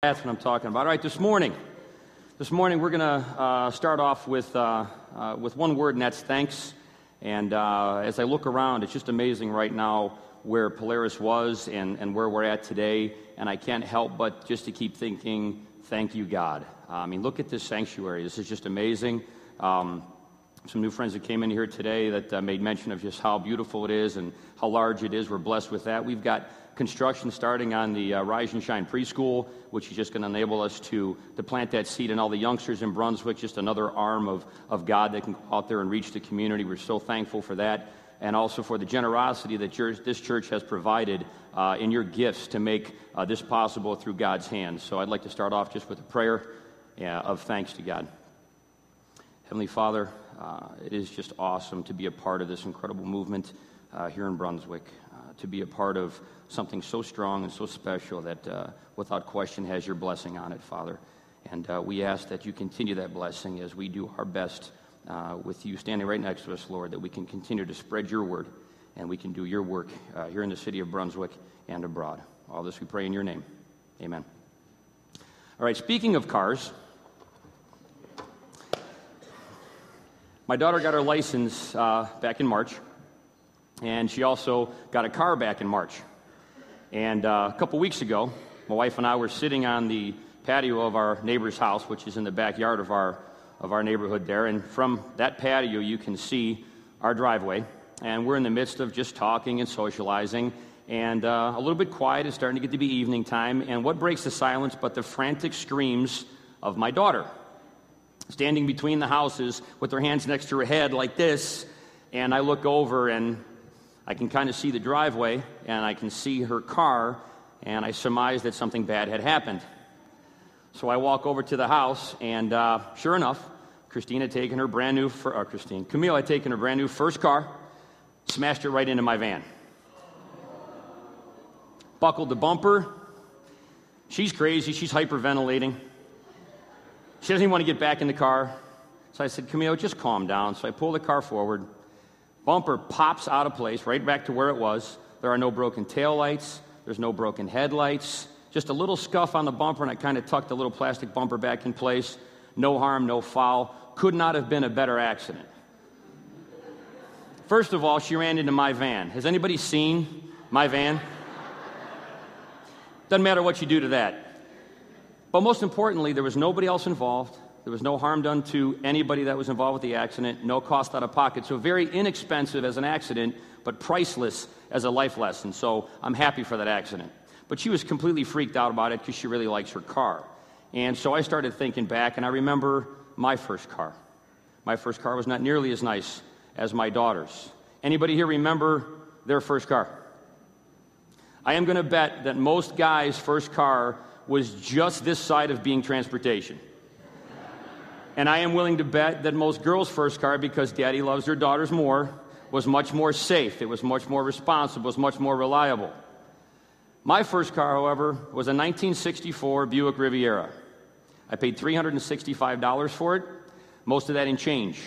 That's what I'm talking about. All right, this morning, this morning we're going to uh, start off with, uh, uh, with one word, and that's thanks. And uh, as I look around, it's just amazing right now where Polaris was and, and where we're at today. And I can't help but just to keep thinking, thank you, God. I mean, look at this sanctuary. This is just amazing. Um, some new friends that came in here today that uh, made mention of just how beautiful it is and how large it is. We're blessed with that. We've got construction starting on the uh, Rise and Shine preschool, which is just going to enable us to, to plant that seed in all the youngsters in Brunswick, just another arm of, of God that can go out there and reach the community. We're so thankful for that. And also for the generosity that your, this church has provided uh, in your gifts to make uh, this possible through God's hands. So I'd like to start off just with a prayer yeah, of thanks to God. Heavenly Father, uh, it is just awesome to be a part of this incredible movement uh, here in Brunswick, uh, to be a part of something so strong and so special that uh, without question has your blessing on it, Father. And uh, we ask that you continue that blessing as we do our best uh, with you standing right next to us, Lord, that we can continue to spread your word and we can do your work uh, here in the city of Brunswick and abroad. All this we pray in your name. Amen. All right, speaking of cars, my daughter got her license uh, back in March, and she also got a car back in March. And uh, a couple weeks ago, my wife and I were sitting on the patio of our neighbor's house, which is in the backyard of our, of our neighborhood there. And from that patio, you can see our driveway. And we're in the midst of just talking and socializing. And uh, a little bit quiet. It's starting to get to be evening time. And what breaks the silence but the frantic screams of my daughter, standing between the houses with her hands next to her head like this. And I look over, and I can kind of see the driveway and I can see her car, and I surmise that something bad had happened. So I walk over to the house, and uh, sure enough, Christine had taken her brand new, fir- uh, Christine, Camille had taken her brand new first car, smashed it right into my van. Buckled the bumper. She's crazy. She's hyperventilating. She doesn't even want to get back in the car. So I said, Camille, just calm down. So I pull the car forward. Bumper pops out of place, right back to where it was. There are no broken tail lights. There's no broken headlights. Just a little scuff on the bumper, and I kind of tucked the little plastic bumper back in place. No harm, no foul. Could not have been a better accident. First of all, she ran into my van. Has anybody seen my van? Doesn't matter what you do to that. But most importantly, there was nobody else involved. There was no harm done to anybody that was involved with the accident, no cost out of pocket. So, very inexpensive as an accident, but priceless as a life lesson. So, I'm happy for that accident. But she was completely freaked out about it because she really likes her car. And so I started thinking back, and I remember my first car. My first car was not nearly as nice as my daughter's. Anybody here remember their first car? I am going to bet that most guys' first car was just this side of being transportation. And I am willing to bet that most girls' first car, because daddy loves their daughters more, was much more safe. It was much more responsible, it was much more reliable. My first car, however, was a 1964 Buick Riviera. I paid $365 for it, most of that in change.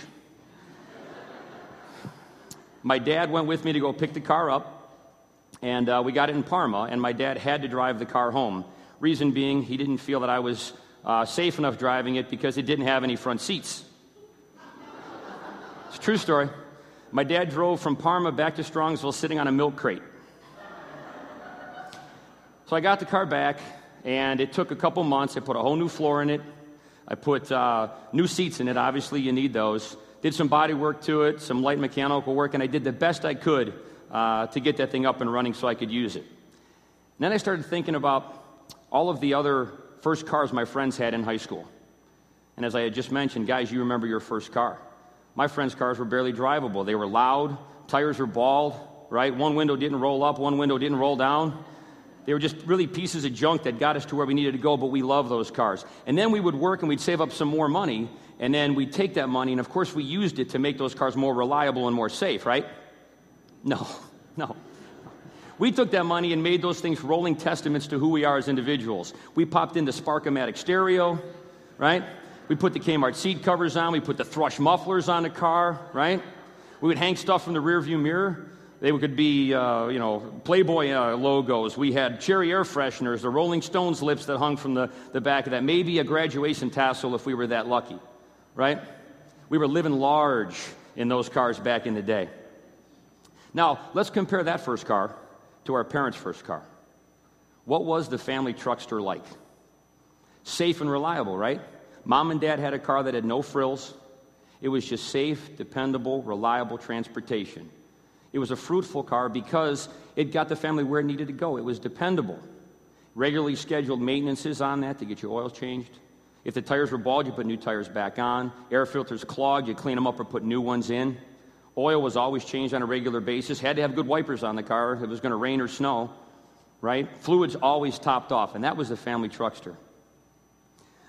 my dad went with me to go pick the car up, and uh, we got it in Parma, and my dad had to drive the car home. Reason being, he didn't feel that I was uh, safe enough driving it because it didn't have any front seats. It's a true story. My dad drove from Parma back to Strongsville sitting on a milk crate. So I got the car back, and it took a couple months. I put a whole new floor in it. I put uh, new seats in it. Obviously, you need those. Did some body work to it, some light mechanical work, and I did the best I could uh, to get that thing up and running so I could use it. And then I started thinking about all of the other first cars my friends had in high school. And as I had just mentioned, guys, you remember your first car. My friends' cars were barely drivable. They were loud, tires were bald, right? One window didn't roll up, one window didn't roll down. They were just really pieces of junk that got us to where we needed to go, but we love those cars. And then we would work and we'd save up some more money, and then we'd take that money, and of course, we used it to make those cars more reliable and more safe, right? No, no. We took that money and made those things rolling testaments to who we are as individuals. We popped in the Sparkomatic stereo, right? We put the Kmart seat covers on. We put the thrush mufflers on the car, right? We would hang stuff from the rearview mirror. They could be, uh, you know, Playboy uh, logos. We had cherry air fresheners, the Rolling Stones lips that hung from the, the back of that. Maybe a graduation tassel if we were that lucky, right? We were living large in those cars back in the day. Now, let's compare that first car to our parents' first car. What was the family truckster like? Safe and reliable, right? Mom and dad had a car that had no frills. It was just safe, dependable, reliable transportation. It was a fruitful car because it got the family where it needed to go. It was dependable. Regularly scheduled maintenances on that to get your oil changed. If the tires were bald, you put new tires back on. Air filters clogged, you clean them up or put new ones in. Oil was always changed on a regular basis. Had to have good wipers on the car if it was going to rain or snow, right? Fluids always topped off, and that was the family truckster.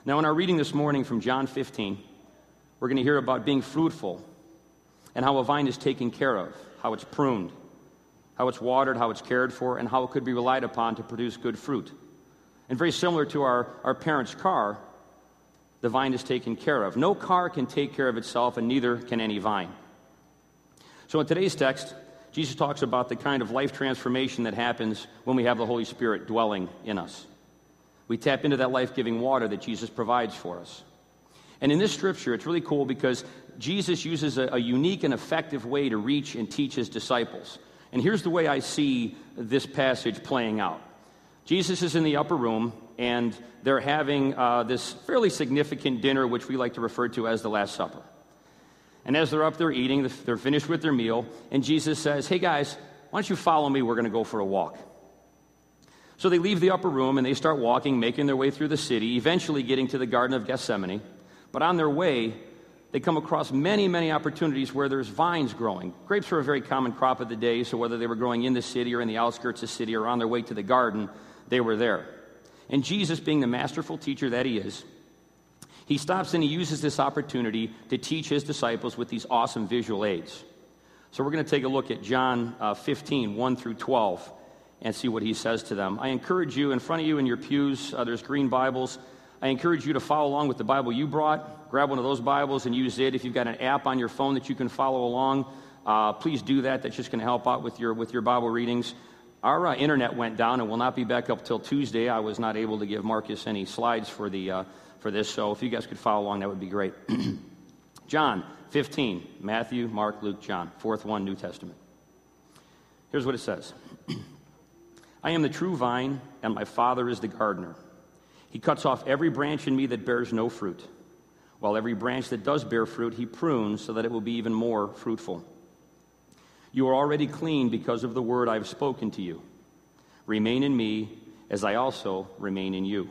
Now, in our reading this morning from John 15, we're going to hear about being fruitful and how a vine is taken care of, how it's pruned, how it's watered, how it's cared for, and how it could be relied upon to produce good fruit. And very similar to our, our parents' car, the vine is taken care of. No car can take care of itself, and neither can any vine. So in today's text, Jesus talks about the kind of life transformation that happens when we have the Holy Spirit dwelling in us. We tap into that life giving water that Jesus provides for us. And in this scripture, it's really cool because Jesus uses a, a, unique and effective way to reach and teach his disciples. And here's the way I see this passage playing out Jesus is in the upper room, and they're having uh, this fairly significant dinner, which we like to refer to as the Last Supper. And as they're up there eating, they're finished with their meal, and Jesus says, Hey guys, why don't you follow me? We're going to go for a walk. So they leave the upper room and they start walking, making their way through the city, eventually getting to the Garden of Gethsemane. But on their way, they come across many, many opportunities where there's vines growing. Grapes were a very common crop of the day, so whether they were growing in the city or in the outskirts of the city or on their way to the garden, they were there. And Jesus, being the masterful teacher that he is, he stops and he uses this opportunity to teach his disciples with these awesome visual aids. So we're going to take a look at John uh, 15, 1 through 12, and see what he says to them. I encourage you, in front of you in your pews, uh, there's green Bibles. I encourage you to follow along with the Bible you brought. Grab one of those Bibles and use it. If you've got an app on your phone that you can follow along, uh, please do that. That's just going to help out with your, with your Bible readings. Our uh, internet went down and will not be back up till Tuesday. I was not able to give Marcus any slides for the uh, for this, so if you guys could follow along, that would be great. John 15, Matthew, Mark, Luke, John, fourth one, New Testament. Here's what it says I am the true vine, and my Father is the gardener. He cuts off every branch in me that bears no fruit, while every branch that does bear fruit, he prunes so that it will be even more fruitful. You are already clean because of the word I have spoken to you. Remain in me, as I also remain in you.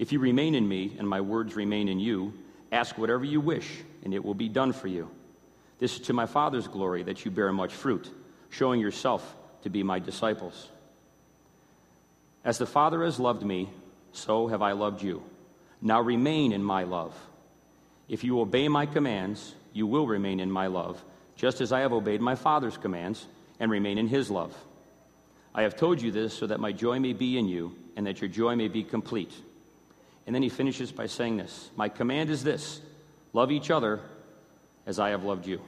If you remain in me and my words remain in you, ask whatever you wish, and it will be done for you. This is to my Father's glory that you bear much fruit, showing yourself to be my disciples. As the Father has loved me, so have I loved you. Now remain in my love. If you obey my commands, you will remain in my love, just as I have obeyed my Father's commands and remain in his love. I have told you this so that my joy may be in you and that your joy may be complete. And then he finishes by saying this My command is this love each other as I have loved you.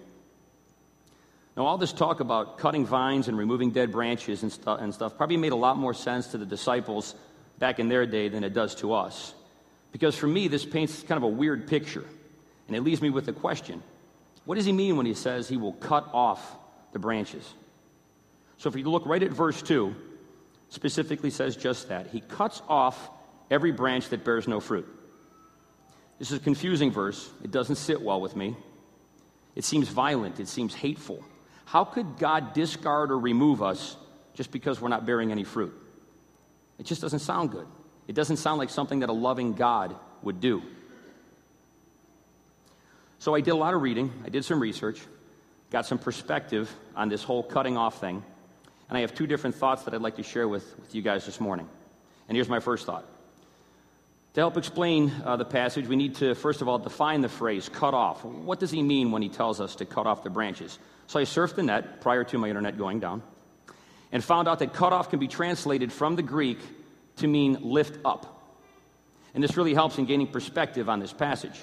Now, all this talk about cutting vines and removing dead branches and, stu- and stuff probably made a lot more sense to the disciples back in their day than it does to us. Because for me, this paints kind of a weird picture. And it leaves me with the question what does he mean when he says he will cut off the branches? So if you look right at verse 2, specifically says just that. He cuts off every branch that bears no fruit. This is a confusing verse. It doesn't sit well with me. It seems violent, it seems hateful. How could God discard or remove us just because we're not bearing any fruit? It just doesn't sound good. It doesn't sound like something that a loving God would do. So I did a lot of reading, I did some research, got some perspective on this whole cutting off thing. And I have two different thoughts that I'd like to share with, with you guys this morning. And here's my first thought. To help explain uh, the passage, we need to, first of all, define the phrase cut off. What does he mean when he tells us to cut off the branches? So I surfed the net prior to my internet going down and found out that cut off can be translated from the Greek to mean lift up. And this really helps in gaining perspective on this passage.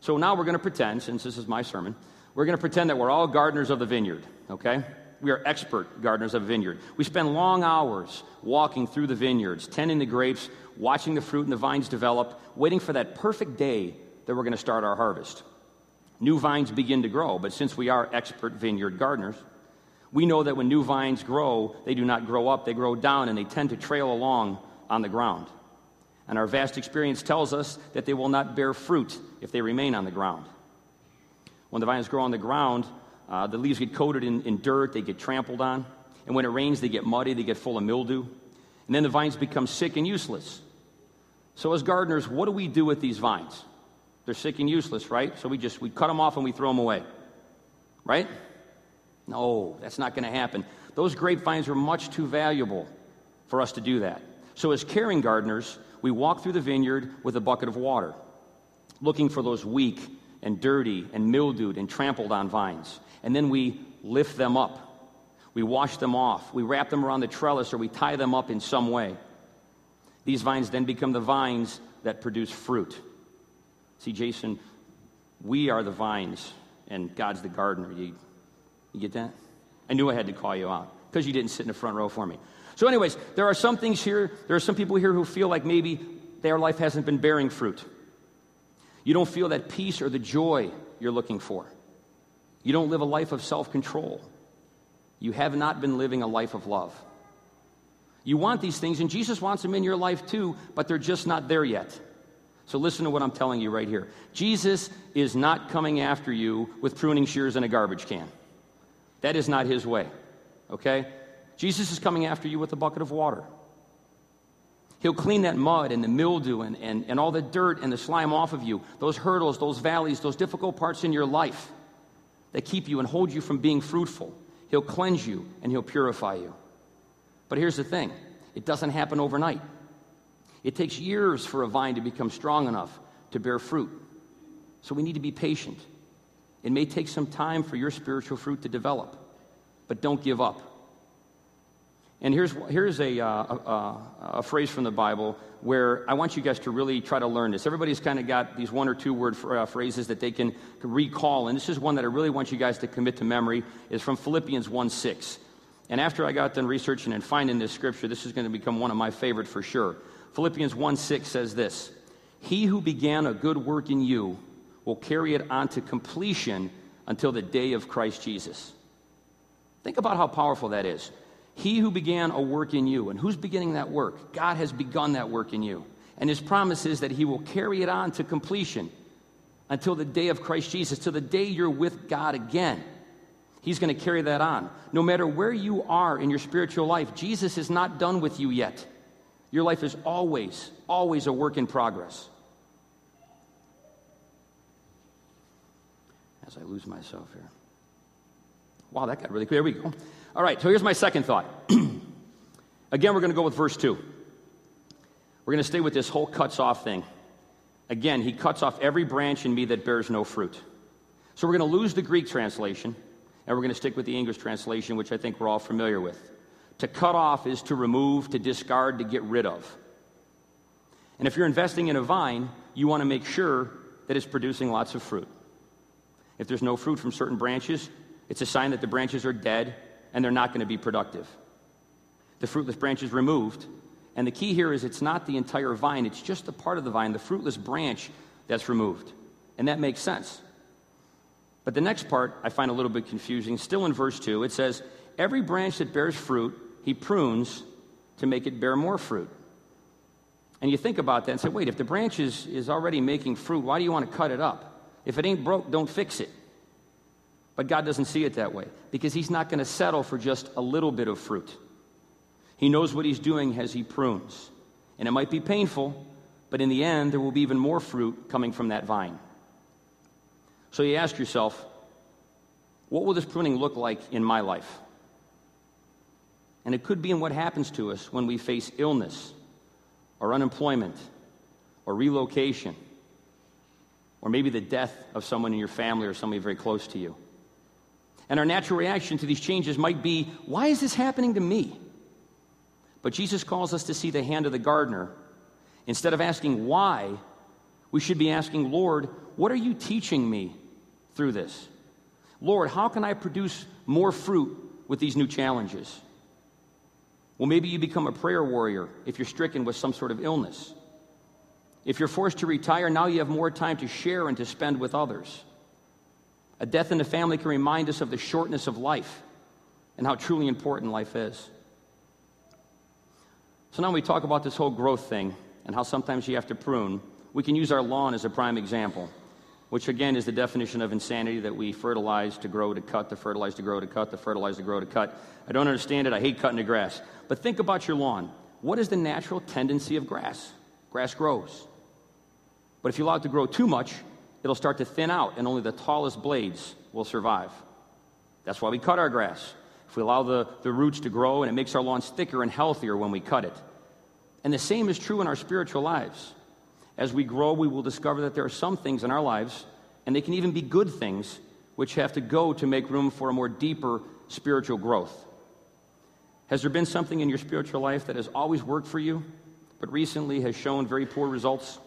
So now we're going to pretend, since this is my sermon, we're going to pretend that we're all gardeners of the vineyard, okay? We are expert gardeners of a vineyard. We spend long hours walking through the vineyards, tending the grapes, watching the fruit and the vines develop, waiting for that perfect day that we're going to start our harvest. New vines begin to grow, but since we are expert vineyard gardeners, we know that when new vines grow, they do not grow up, they grow down, and they tend to trail along on the ground. And our vast experience tells us that they will not bear fruit if they remain on the ground. When the vines grow on the ground, uh, the leaves get coated in, in dirt, they get trampled on. And when it rains, they get muddy, they get full of mildew. And then the vines become sick and useless. So, as gardeners, what do we do with these vines? They're sick and useless, right? So we just we cut them off and we throw them away. Right? No, that's not going to happen. Those grapevines are much too valuable for us to do that. So, as caring gardeners, we walk through the vineyard with a bucket of water, looking for those weak and dirty and mildewed and trampled on vines. And then we lift them up. We wash them off. We wrap them around the trellis or we tie them up in some way. These vines then become the vines that produce fruit. See, Jason, we are the vines and God's the gardener. You, you get that? I knew I had to call you out because you didn't sit in the front row for me. So, anyways, there are some things here, there are some people here who feel like maybe their life hasn't been bearing fruit. You don't feel that peace or the joy you're looking for. You don't live a life of self control. You have not been living a life of love. You want these things, and Jesus wants them in your life too, but they're just not there yet. So listen to what I'm telling you right here. Jesus is not coming after you with pruning shears and a garbage can. That is not his way, okay? Jesus is coming after you with a bucket of water. He'll clean that mud and the mildew and, and, and all the dirt and the slime off of you, those hurdles, those valleys, those difficult parts in your life that keep you and hold you from being fruitful. He'll cleanse you and he'll purify you. But here's the thing it doesn't happen overnight. It takes years for a vine to become strong enough to bear fruit. So we need to be patient. It may take some time for your spiritual fruit to develop, but don't give up. And here's, here's a, uh, a, a, phrase from the Bible where I want you guys to really try to learn this. Everybody's kind of got these one or two word uh, phrases that they can, recall. And this is one that I really want you guys to commit to memory. is from Philippians 1 6. And after I got done researching and finding this scripture, this is going to become one of my favorite for sure. Philippians 1 6 says this He who began a good work in you will carry it on to completion until the day of Christ Jesus. Think about how powerful that is. He who began a work in you, and who's beginning that work? God has begun that work in you. And his promise is that he will carry it on to completion until the day of Christ Jesus, till the day you're with God again. He's going to carry that on. No matter where you are in your spiritual life, Jesus is not done with you yet. Your life is always, always a work in progress. As I lose myself here. Wow, that got really clear. There we go. All right, so here's my second thought. Again, we're going to go with verse 2. We're going to stay with this whole cuts off thing. Again, he cuts off every branch in me that bears no fruit. So we're going to lose the Greek translation, and we're going to stick with the English translation, which I think we're all familiar with. To cut off is to remove, to discard, to get rid of. And if you're investing in a vine, you want to make sure that it's producing lots of fruit. If there's no fruit from certain branches, it's a sign that the branches are dead and they're not going to be productive. The fruitless branch is removed. And the key here is it's not the entire vine, it's just the part of the vine, the fruitless branch, that's removed. And that makes sense. But the next part I find a little bit confusing. Still in verse 2, it says, Every branch that bears fruit, he prunes to make it bear more fruit. And you think about that and say, wait, if the branch is, is already making fruit, why do you want to cut it up? If it ain't broke, don't fix it. But God doesn't see it that way because He's not going to settle for just a little bit of fruit. He knows what He's doing as He prunes. And it might be painful, but in the end, there will be even more fruit coming from that vine. So you ask yourself, what will this pruning look like in my life? And it could be in what happens to us when we face illness or unemployment or relocation or maybe the death of someone in your family or somebody very close to you. And our natural reaction to these changes might be, why is this happening to me? But Jesus calls us to see the hand of the gardener. Instead of asking why, we should be asking, Lord, what are you teaching me through this? Lord, how can I produce more fruit with these new challenges? Well, maybe you become a prayer warrior if you're stricken with some sort of illness. If you're forced to retire, now you have more time to share and to spend with others. A death in the family can remind us of the shortness of life and how truly important life is. So now we talk about this whole growth thing and how sometimes you have to prune. We can use our lawn as a prime example, which again is the definition of insanity that we fertilize to grow to cut, to fertilize to grow to cut, to fertilize to grow to cut. I don't understand it. I hate cutting the grass. But think about your lawn. What is the natural tendency of grass? Grass grows. But if you allow it to grow too much, it'll start to thin out, and only the tallest blades will survive. That's why we cut our grass. If we allow the, the roots to grow, and it makes our lawns thicker and healthier when we cut it. And the same is true in our spiritual lives. As we grow, we will discover that there are some things in our lives, and they can even be good things, which have to go to make room for a more deeper spiritual growth. Has there been something in your spiritual life that has always worked for you, but recently has shown very poor results?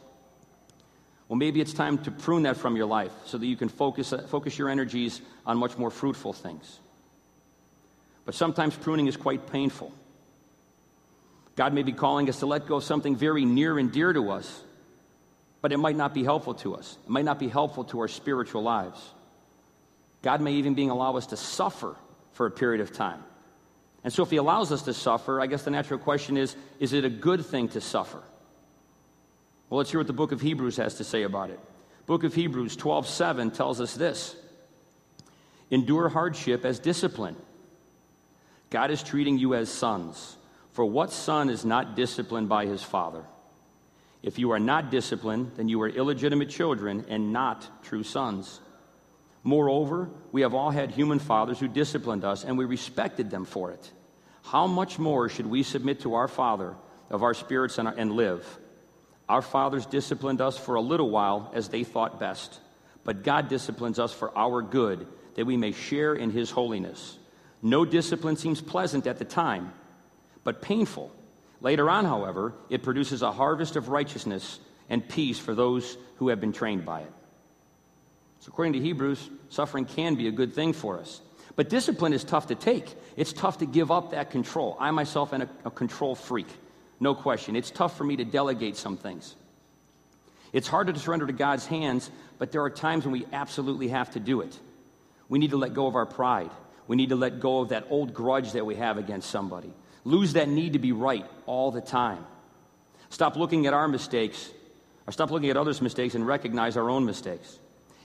Well, maybe it's time to prune that from your life so that you can focus, uh, focus your energies on much more fruitful things. But sometimes pruning is quite painful. God may be calling us to let go of something very near and dear to us, but it might not be helpful to us. It might not be helpful to our spiritual lives. God may even be allow us to suffer for a period of time. And so if he allows us to suffer, I guess the natural question is, is it a good thing to suffer? Well, let's hear what the book of Hebrews has to say about it. Book of Hebrews 12:7 tells us this. Endure hardship as discipline. God is treating you as sons. For what son is not disciplined by his father? If you are not disciplined, then you are illegitimate children and not true sons. Moreover, we have all had human fathers who disciplined us, and we respected them for it. How much more should we submit to our Father of our spirits and, and live? Our fathers disciplined us for a little while as they thought best, but God disciplines us for our good, that we may share in his holiness. No discipline seems pleasant at the time, but painful. Later on, however, it produces a harvest of righteousness and peace for those who have been trained by it. So, according to Hebrews, suffering can be a good thing for us. But discipline is tough to take. It's tough to give up that control. I myself am a, a control freak, no question. It's tough for me to delegate some things. It's harder to surrender to God's hands, but there are times when we absolutely have to do it. We need to let go of our pride. We need to let go of that old grudge that we have against somebody. Lose that need to be right all the time. Stop looking at our mistakes, or stop looking at others' mistakes and recognize our own mistakes.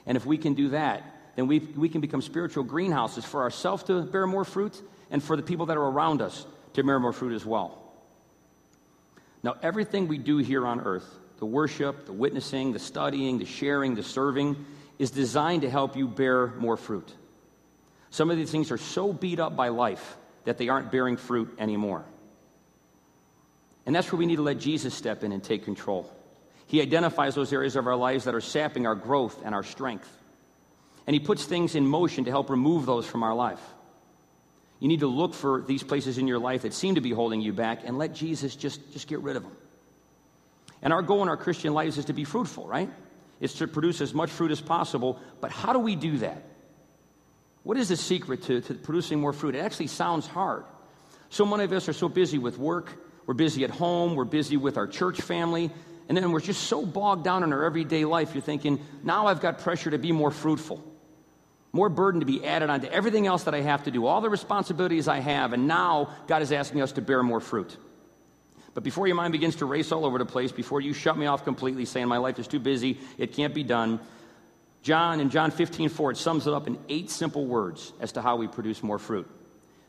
And if we can do that, then we, we can become spiritual greenhouses for ourselves to bear more fruit and for the people that are around us to bear more fruit as well. Now, everything we do here on earth, the worship, the witnessing, the studying, the sharing, the serving, is designed to help you bear more fruit. Some of these things are so beat up by life that they aren't bearing fruit anymore. And that's where we need to let Jesus step in and take control. He identifies those areas of our lives that are sapping our growth and our strength. And He puts things in motion to help remove those from our life. You need to look for these places in your life that seem to be holding you back and let Jesus just, just get rid of them. And our goal in our Christian lives is to be fruitful, right? It's to produce as much fruit as possible. But how do we do that? What is the secret to, to producing more fruit? It actually sounds hard. So many of us are so busy with work, we're busy at home, we're busy with our church family, and then we're just so bogged down in our everyday life, you're thinking, now I've got pressure to be more fruitful, more burden to be added onto everything else that I have to do, all the responsibilities I have, and now God is asking us to bear more fruit. But before your mind begins to race all over the place, before you shut me off completely saying my life is too busy, it can't be done, John, in John 15, 4, it sums it up in eight simple words as to how we produce more fruit.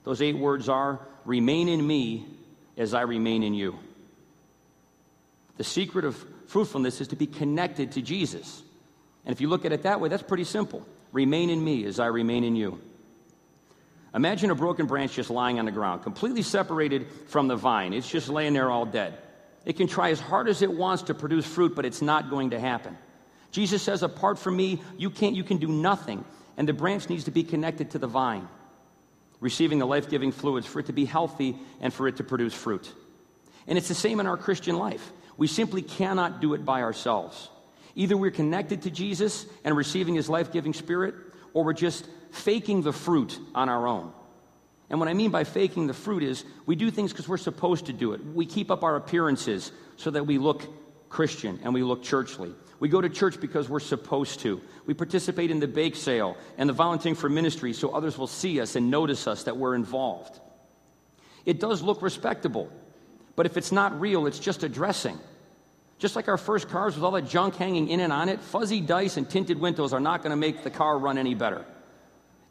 Those eight words are remain in me as I remain in you. The secret of fruitfulness is to be connected to Jesus. And if you look at it that way, that's pretty simple. Remain in me as I remain in you. Imagine a broken branch just lying on the ground, completely separated from the vine. It's just laying there all dead. It can try as hard as it wants to produce fruit, but it's not going to happen. Jesus says, Apart from me, you, can't, you can do nothing. And the branch needs to be connected to the vine, receiving the life giving fluids for it to be healthy and for it to produce fruit. And it's the same in our Christian life. We simply cannot do it by ourselves. Either we're connected to Jesus and receiving his life giving spirit, or we're just faking the fruit on our own. And what I mean by faking the fruit is we do things because we're supposed to do it. We keep up our appearances so that we look Christian and we look churchly. We go to church because we're supposed to. We participate in the bake sale and the volunteering for ministry so others will see us and notice us that we're involved. It does look respectable, but if it's not real, it's just a dressing. Just like our first cars with all that junk hanging in and on it, fuzzy dice and tinted windows are not going to make the car run any better.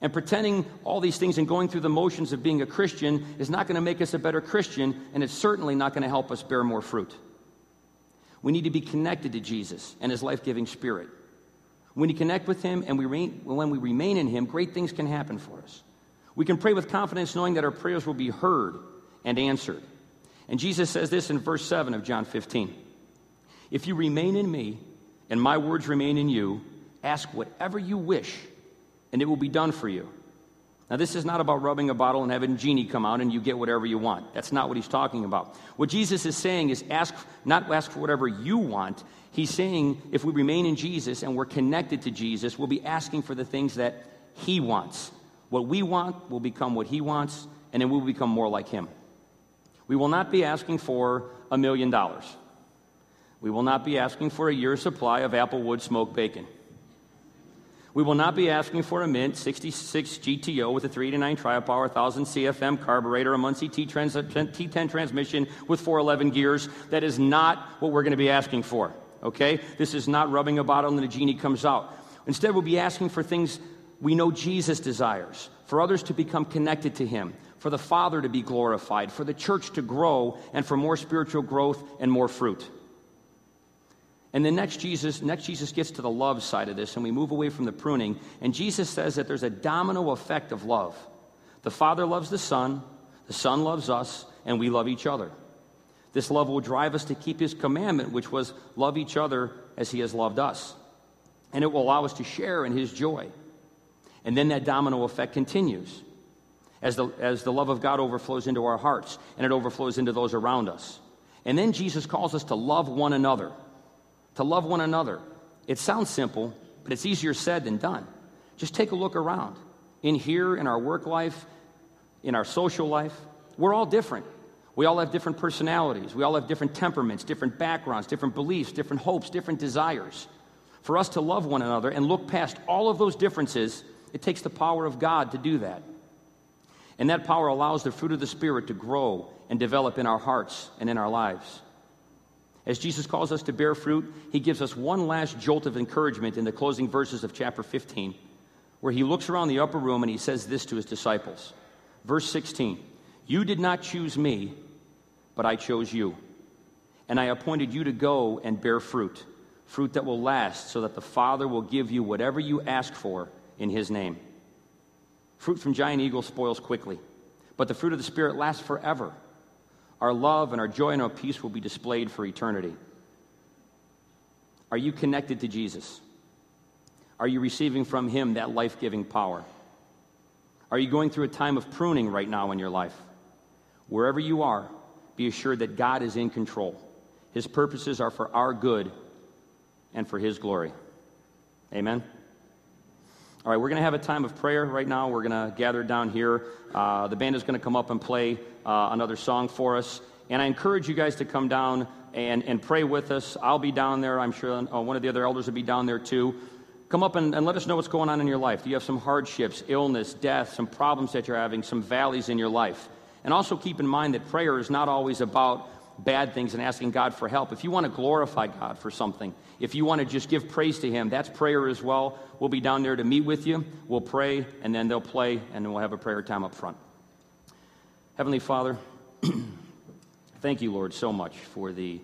And pretending all these things and going through the motions of being a Christian is not going to make us a better Christian, and it's certainly not going to help us bear more fruit. We need to be connected to Jesus and his life giving spirit. When we connect with him and we when we remain in him, great things can happen for us. We can pray with confidence knowing that our prayers will be heard and answered. And Jesus says this in verse 7 of John 15 If you remain in me and my words remain in you, ask whatever you wish and it will be done for you. Now, this is not about rubbing a bottle and having a genie come out and you get whatever you want. That's not what he's talking about. What Jesus is saying is ask, not ask for whatever you want. He's saying if we remain in Jesus and we're connected to Jesus, we'll be asking for the things that he wants. What we want will become what he wants, and then we'll become more like him. We will not be asking for a million dollars. We will not be asking for a year's supply of Applewood smoked bacon. We will not be asking for a Mint 66 GTO with a 389 Tri-Power 1000 CFM carburetor, a Muncie T-trans- T10 transmission with 411 gears. That is not what we're going to be asking for, okay? This is not rubbing a bottle and the genie comes out. Instead, we'll be asking for things we know Jesus desires, for others to become connected to Him, for the Father to be glorified, for the church to grow, and for more spiritual growth and more fruit. And then next Jesus, next Jesus gets to the love side of this, and we move away from the pruning. And Jesus says that there's a domino effect of love. The Father loves the Son, the Son loves us, and we love each other. This love will drive us to keep His commandment, which was love each other as He has loved us. And it will allow us to share in His joy. And then that domino effect continues as the, as the love of God overflows into our hearts and it overflows into those around us. And then Jesus calls us to love one another to love one another. It sounds simple, but it's easier said than done. Just take a look around. In here, in our work life, in our social life, we're all different. We all have different personalities. We all have different temperaments, different backgrounds, different beliefs, different hopes, different desires. For us to love one another and look past all of those differences, it takes the power of God to do that. And that power allows the fruit of the Spirit to grow and develop in our hearts and in our lives. As Jesus calls us to bear fruit, he gives us one last jolt of encouragement in the closing verses of chapter 15, where he looks around the upper room and he says this to his disciples. Verse 16 You did not choose me, but I chose you. And I appointed you to go and bear fruit, fruit that will last, so that the Father will give you whatever you ask for in his name. Fruit from giant eagle spoils quickly, but the fruit of the Spirit lasts forever our love and our joy and our peace will be displayed for eternity. Are you connected to Jesus? Are you receiving from Him that life giving power? Are you going through a time of pruning right now in your life? Wherever you are, be assured that God is in control. His purposes are for our good and for His glory. Amen. All right, we're going to have a time of prayer right now. We're going to gather down here. Uh, the band is going to come up and play uh, another song for us. And I encourage you guys to come down and, and pray with us. I'll be down there. I'm sure uh, one of the other elders will be down there too. Come up and, and let us know what's going on in your life. Do you have some hardships, illness, death, some problems that you're having, some valleys in your life? And also keep in mind that prayer is not always about bad things and asking God for help. If you want to glorify God for something, if you want to just give praise to Him, that's prayer as well. We'll be down there to meet with you. We'll pray, and then they'll play, and then we'll have a prayer time up front. Heavenly Father, thank you, Lord, so much for the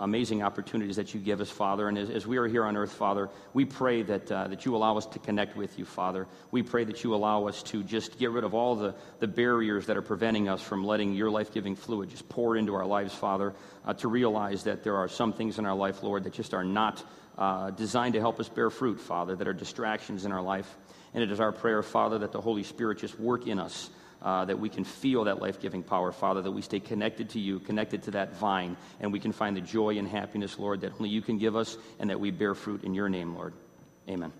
amazing opportunities that you give us, Father. And as, as we are here on earth, Father, we pray that, uh, that you allow us to connect with you, Father. We pray that you allow us to just get rid of all the, the barriers that are preventing us from letting your life giving fluid just pour into our lives, Father, uh, to realize that there are some things in our life, Lord, that just are not uh, designed to help us bear fruit, Father, that are distractions in our life. And it is our prayer, Father, that the Holy Spirit just work in us uh, that we can feel that life giving power, Father, that we stay connected to you, connected to that vine, and we can find the joy and happiness, Lord, that only you can give us, and that we bear fruit in your name, Lord. Amen.